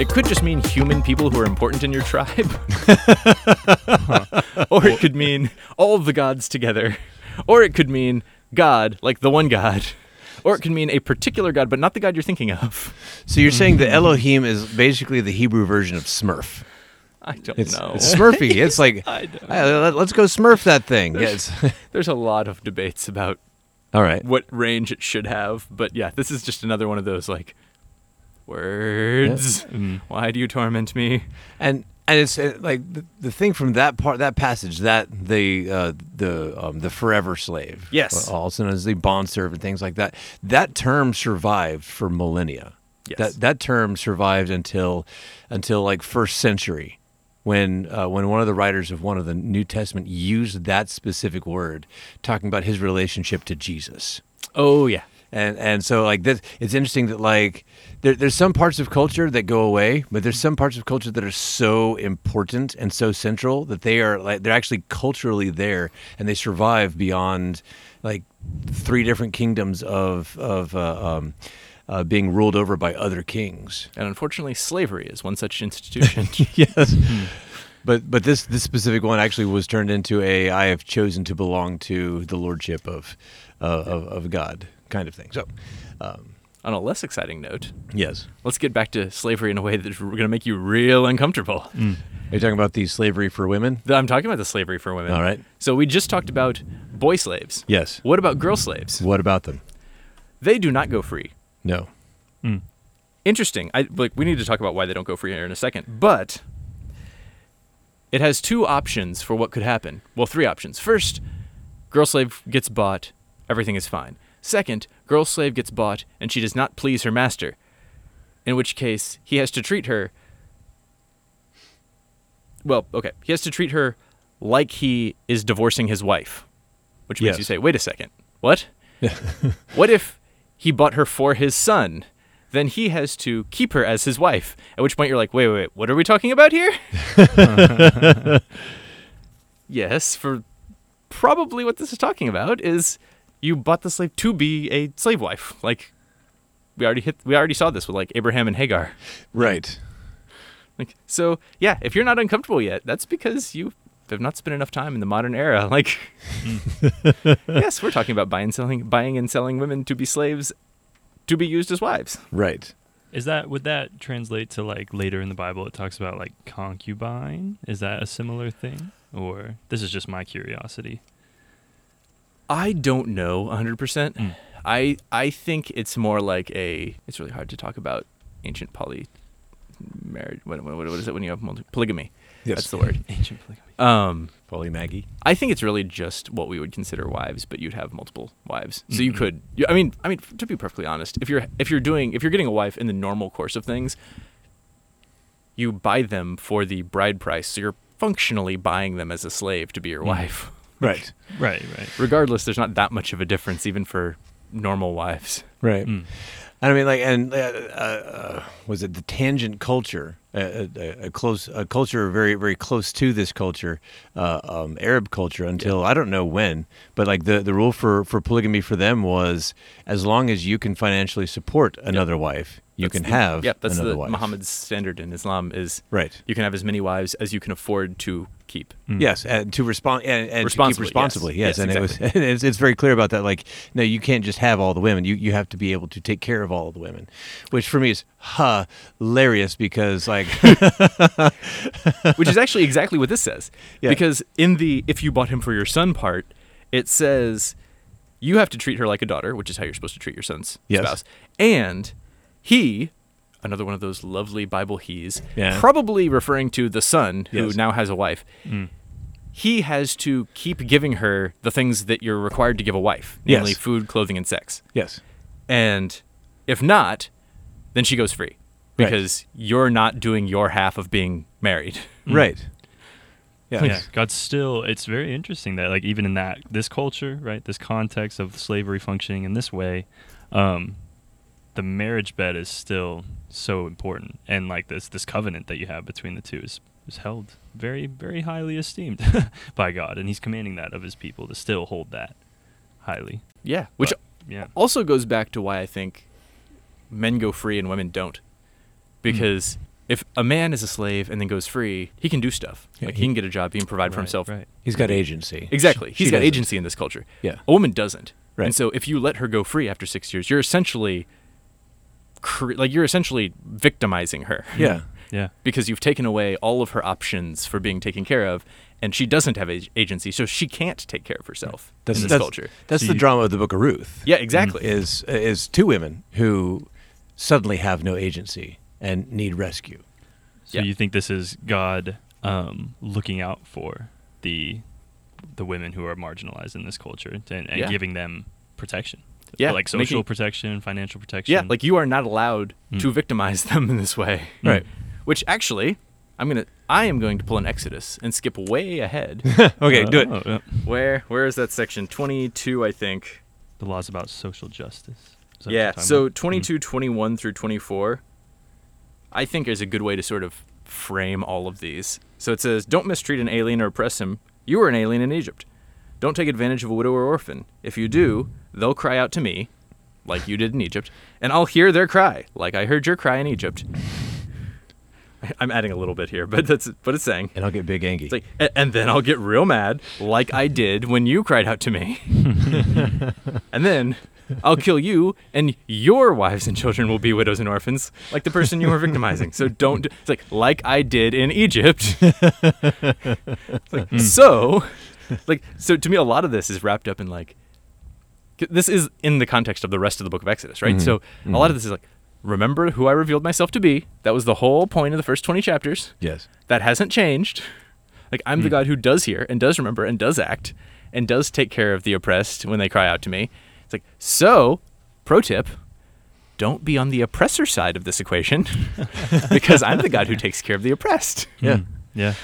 It could just mean human people who are important in your tribe. or it could mean all of the gods together. Or it could mean God, like the one God. Or it could mean a particular God, but not the God you're thinking of. So you're saying that hmm. Elohim is basically the Hebrew version of Smurf. I don't It's, know. it's Smurfy. It's like, I don't "Hey, let- let's go Smurf that thing. Yes. There's a lot of debates about All right. what range it should have, but yeah, this is just another one of those like words. Mm. Why do you torment me? and and it's uh, like the, the thing from that part that passage that the uh, the um, the forever slave Yes. also known as the bond servant things like that that term survived for millennia Yes. that that term survived until until like first century when uh, when one of the writers of one of the New Testament used that specific word talking about his relationship to Jesus Oh yeah. and and so like this it's interesting that like there, there's some parts of culture that go away but there's some parts of culture that are so important and so central that they are like they're actually culturally there and they survive beyond like three different kingdoms of of uh, um, uh, being ruled over by other kings. And unfortunately, slavery is one such institution. yes. But but this this specific one actually was turned into a I have chosen to belong to the lordship of uh, of, of God kind of thing. So um, On a less exciting note, yes let's get back to slavery in a way that's going to make you real uncomfortable. Mm. Are you talking about the slavery for women? I'm talking about the slavery for women. All right. So we just talked about boy slaves. Yes. What about girl slaves? What about them? They do not go free. No. Hmm. Interesting. I like we need to talk about why they don't go free here in a second. But it has two options for what could happen. Well, three options. First, girl slave gets bought, everything is fine. Second, girl slave gets bought and she does not please her master. In which case, he has to treat her Well, okay. He has to treat her like he is divorcing his wife. Which makes Yes. you say, "Wait a second. What?" what if he bought her for his son? Then he has to keep her as his wife. At which point you're like, wait, wait, wait, what are we talking about here? yes, for probably what this is talking about is you bought the slave to be a slave wife. Like we already hit, we already saw this with like Abraham and Hagar. Right. Like so, yeah. If you're not uncomfortable yet, that's because you have not spent enough time in the modern era. Like, hmm. yes, we're talking about buying and selling, buying and selling women to be slaves, to be used as wives. Right. Is that would that translate to like later in the Bible? It talks about like concubine. Is that a similar thing, or this is just my curiosity? I don't know 100%. Mm. I I think it's more like a it's really hard to talk about ancient poly marriage what, what, what is it when you have multi- polygamy? Yes. That's the word. Ancient polygamy. Um Polly Maggie. I think it's really just what we would consider wives, but you'd have multiple wives. So you Mhm. could you, I mean I mean to be perfectly honest, if you're if you're doing if you're getting a wife in the normal course of things, you buy them for the bride price. So you're functionally buying them as a slave to be your Mhm. wife. Right. Right. Right. Regardless, there's not that much of a difference even for normal wives. Right. Mm. And I mean, like, and uh, uh, uh, was it the tangent culture? A, a, a close, a culture very, very close to this culture, uh, um, Arab culture. Until I don't know when, but like the the rule for for polygamy for them was as long as you can financially support another wife, you That's can the- have Yep, that's another the wife. Muhammad's standard in Islam is Right. you can have as many wives as you can afford to keep. Mm. Yes, and to respond and, and to keep Responsibly, yes. responsibly. Yes, Yes, and it was it's, it's very clear about that. Like, no, you can't just have all the women. You you have to be able to take care of all of the women, which for me is hilarious because like Which is actually exactly what this says. Yeah. Because in the if you bought him for your son part, it says you have to treat her like a daughter, which is how you're supposed to treat your son's Yes. spouse. And he another one of those lovely Bible he's Yeah. probably referring to the son who Yes. now has a wife. Mm. He has to keep giving her the things that you're required to give a wife, Yes. namely food, clothing, and sex. yes, And if not, then she goes free Right. because you're not doing your half of being married. Mm. right, yeah, yeah god's still it's very interesting that like even in that this culture right this context of slavery functioning in this way um the marriage bed is still so important and like this this covenant that you have between the two is is held very very highly esteemed by god and he's commanding that of his people to still hold that highly Yeah. Which But, yeah also goes back to why I think men go free and women don't. because hmm. if a man is a slave and then goes free, he can do stuff. Yeah, like he- he can get a job, he can provide for himself. Right. He's got agency. Exactly. She He's got doesn't. agency in this culture. Yeah. A woman doesn't. Right. And so if you let her go free after six years, you're essentially, cre- like you're essentially victimizing her. Yeah. Yeah. because you've taken away all of her options for being taken care of, and she doesn't have ag- agency, so she can't take care of herself That's in this that's, culture. That's So the you- drama of the Book of Ruth. Yeah, exactly. Is is two women who suddenly have no agency and need rescue. So Yeah. you think this is God um, looking out for the the women who are marginalized in this culture and, and Yeah. giving them protection? Yeah, like social making- protection, financial protection. Yeah, like you are not allowed Mm. to victimize them in this way. Right. Which actually, I'm gonna, I am going to pull an Exodus and skip way ahead. Okay, do it. Oh, yeah. where, where is that section? 22, I think. The laws about social justice. Is that what Yeah. So about? 22, 21 through 24, I think is a good way to sort of frame all of these. So it says, "Don't mistreat an alien or oppress him. You were an alien in Egypt. Don't take advantage of a widow or orphan. If you do, they'll cry out to me, like you did in Egypt, and I'll hear their cry, like I heard your cry in Egypt." I'm adding a little bit here, but that's what it's saying. And I'll get big. It's like, and then I'll get real mad, like I did when you cried out to me. and then I'll kill you, and your wives and children will be widows and orphans, like the person you were victimizing. So don't. do- It's like like I did in Egypt. It's like, So, like so to me, a lot of this is wrapped up in like. This is in the context of the rest of the book of Exodus, right? Mhm. So a lot of this is like, remember who I revealed myself to be. That was the whole point of the first twenty chapters yes. that hasn't changed. Like I'm the God who does hear and does remember and does act and does take care of the oppressed when they cry out to me. It's like so. Pro tip: Don't be on the oppressor side of this equation, because I'm the God who takes care of the oppressed. Yeah. Mm, yeah.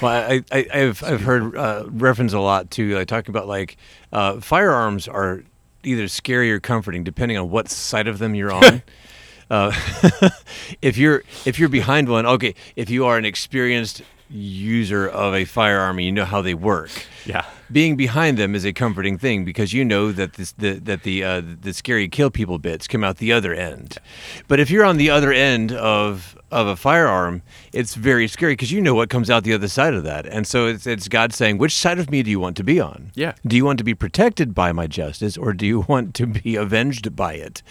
Well, I, I, I've I've heard uh, reference a lot to like talking about like uh, firearms are either scary or comforting depending on what side of them you're on. uh, if you're if you're behind one, okay. If you are an experienced user of a firearm and you know how they work, Yeah. being behind them is a comforting thing because you know that this, the that the uh, the scary kill people bits come out the other end. But if you're on the other end of of a firearm, it's very scary because you know what comes out the other side of that. And so it's it's God saying, which side of me do you want to be on? Yeah. Do you want to be protected by my justice or do you want to be avenged by it?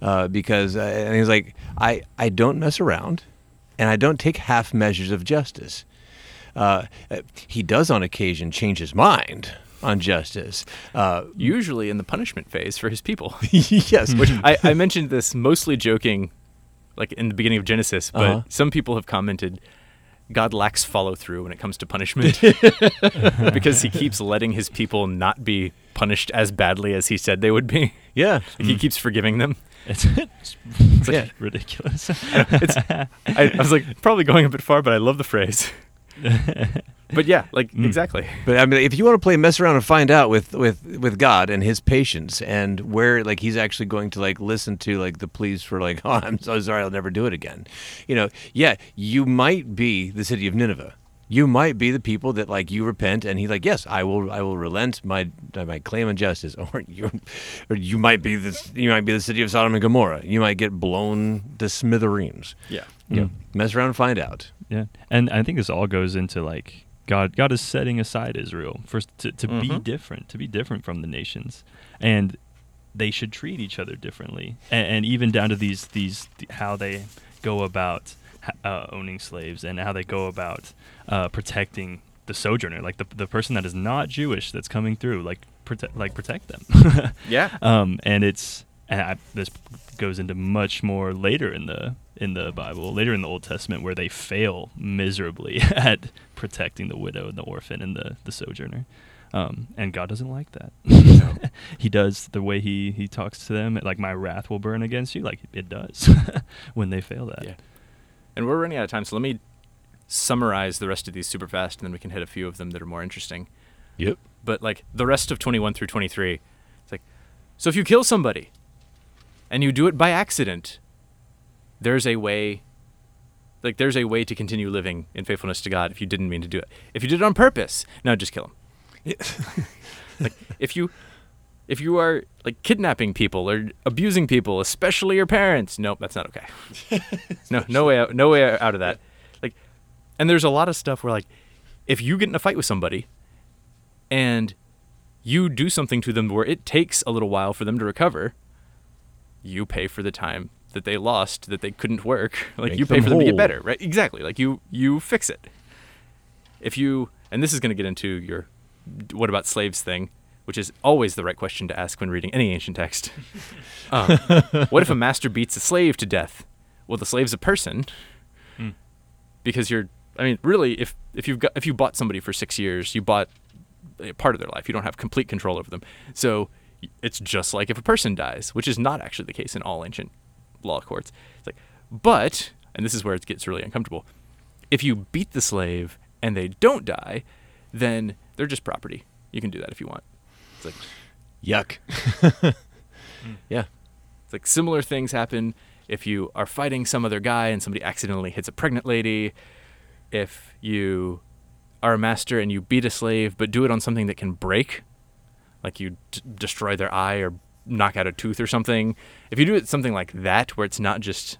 Uh, because uh, and he's like, I I don't mess around, and I don't take half measures of justice. Uh, uh, he does on occasion change his mind on justice. Uh, Usually in the punishment phase for his people. yes, Which I, I mentioned this mostly joking, like in the beginning of Genesis, but Uh-huh. some people have commented God lacks follow through when it comes to punishment because he keeps letting his people not be punished as badly as he said they would be. yeah, Like he keeps forgiving them. It's, it's Yeah. ridiculous. It's, I, I was like probably going a bit far, but I love the phrase. But yeah, like mm. exactly. But I mean, if you want to play mess around and find out with with with God and His patience and where like He's actually going to like listen to like the pleas for like, oh, I'm so sorry, I'll never do it again. You know, yeah, you might be the city of Nineveh. You might be the people that like you repent, and He's like, yes, I will, I will relent my my claim of justice. Or you, or you might be this, you might be the city of Sodom and Gomorrah. You might get blown to smithereens. Yeah. You know, mm. mess around and find out. Yeah, and I think this all goes into like God. God is setting aside Israel first to, to be Mhm. different, to be different from the nations, and they should treat each other differently, and, and even down to these these how they go about uh, owning slaves and how they go about uh, protecting the sojourner, like the the person that is not Jewish that's coming through, like protect like protect them. Yeah. um, and it's and I, this goes into much more later in the in the Bible, later in the Old Testament, where they fail miserably at protecting the widow and the orphan and the the sojourner. Um, and God doesn't like that. he does the way he he talks to them, like my wrath will burn against you, like it does when they fail that. Yeah. And we're running out of time, so let me summarize the rest of these super fast, and then we can hit a few of them that are more interesting. Yep. But like the rest of 21 through 23, it's like, so if you kill somebody and you do it by accident, there's a way, like there's a way to continue living in faithfulness to God if you didn't mean to do it. If you did it on purpose, no, just kill him. like if you, if you are like kidnapping people or abusing people, especially your parents, nope, that's not okay. no, no way out, no way out of that. Like, and there's a lot of stuff where like, if you get in a fight with somebody, and you do something to them where it takes a little while for them to recover, you pay for the time that they lost that they couldn't work. Like Make you pay for them to get better, right? Exactly. Like you you fix it. If you and this is going to get into your what about slaves thing, which is always the right question to ask when reading any ancient text. Um, what if a master beats a slave to death? Well, the slave's a person Hmm. because you're. I mean, really, if if you've got if you bought somebody for six years, you bought a part of their life. You don't have complete control over them. So it's just like if a person dies, which is not actually the case in all ancient law courts. It's like, but and this is where it gets really uncomfortable. If you beat the slave and they don't die, then they're just property. You can do that if you want. It's like Yuck. Mm. yeah. It's like similar things happen if you are fighting some other guy and somebody accidentally hits a pregnant lady. If you are a master and you beat a slave, but do it on something that can break, like you d- destroy their eye or knock out a tooth or something. If you do it something like that, where it's not just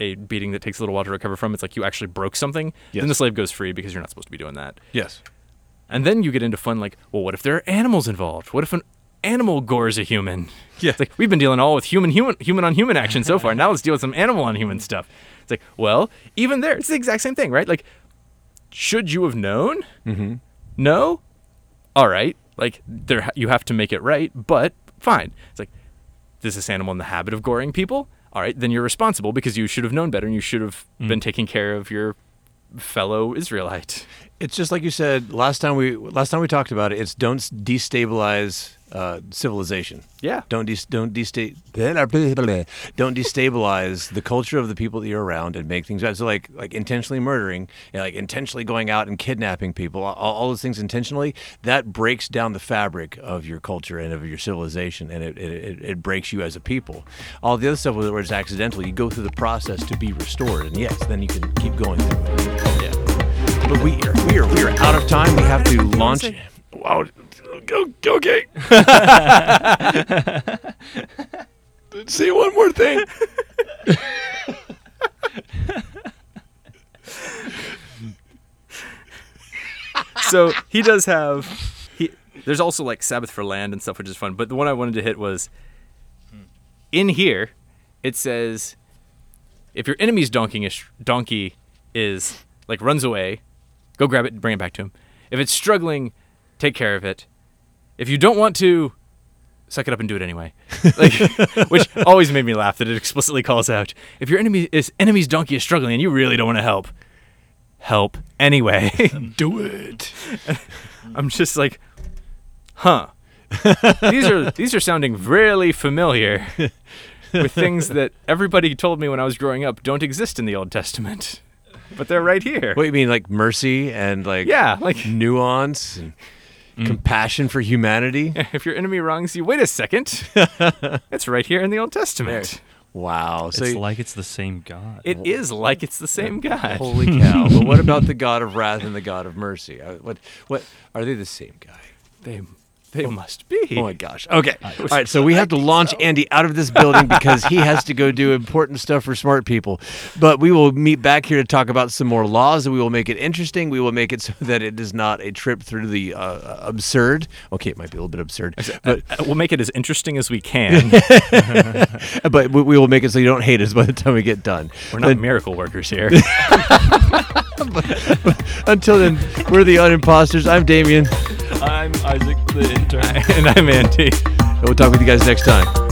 a beating that takes a little while to recover from, it's like you actually broke something, then the slave goes free because you're not supposed to be doing that. Yes. And then you get into fun like, well, what if there are animals involved? What if an animal gores a human? Yeah. It's like we've been dealing all with human human human on human action so far. Now let's deal with some animal on human stuff. It's like, well, even there, it's the exact same thing, right? Like, should you have known? Mm-hmm. No. All right. Like there, you have to make it right, but fine. It's like, is this animal in the habit of goring people? All right, then you're responsible because you should have known better and you should have mm. been taking care of your fellow Israelite. It's just like you said last time we last time we talked about it. It's don't destabilize uh, civilization. Yeah. Don't des- don't desta- don't destabilize the culture of the people that you're around and make things bad. So like like intentionally murdering, you know, like intentionally going out and kidnapping people, all, all those things intentionally. That breaks down the fabric of your culture and of your civilization, and it it, it, it breaks you as a people. All the other stuff where it's accidental, you go through the process to be restored, and yes, then you can keep going through it. Yeah. But we are we are we are out of time. We have to launch. say? Wow, go go Kate. Say one more thing. so he does have he there's also like sabbath for land and stuff which is fun but the one i wanted to hit was in here it says if your enemy's donkey is, donkey is like runs away go grab it and bring it back to him if it's struggling take care of it if you don't want to suck it up and do it anyway like which always made me laugh that it explicitly calls out if your enemy is enemy's donkey is struggling and you really don't want to help help anyway Do it. I'm just like, huh. these are these are sounding really familiar with things that everybody told me when I was growing up don't exist in the Old Testament, but they're right here. What you mean, like mercy and like Yeah, like nuance and compassion for humanity? if your enemy wrongs you, wait a second, it's right here in the Old Testament. Wow. So it's like it's the same God. It is like it's the same God. holy cow! but what about the God of wrath and the God of mercy? Uh, What what are they the same guy? They they must be. Oh my gosh. Okay. All right. So we have to launch Andy out of this building because he has to go do important stuff for smart people. But we will meet back here to talk about some more laws and we will make it interesting. We will make it so that it is not a trip through the uh, absurd. Okay, it might be a little bit absurd, but Uh, we'll make it as interesting as we can. but we, will make it so you don't hate us by the time we get done. We're not miracle workers here. But Until then, we're the unimposters. I'm Damien. I'm Isaac, the intern. and I'm Andy. And we'll talk with you guys next time.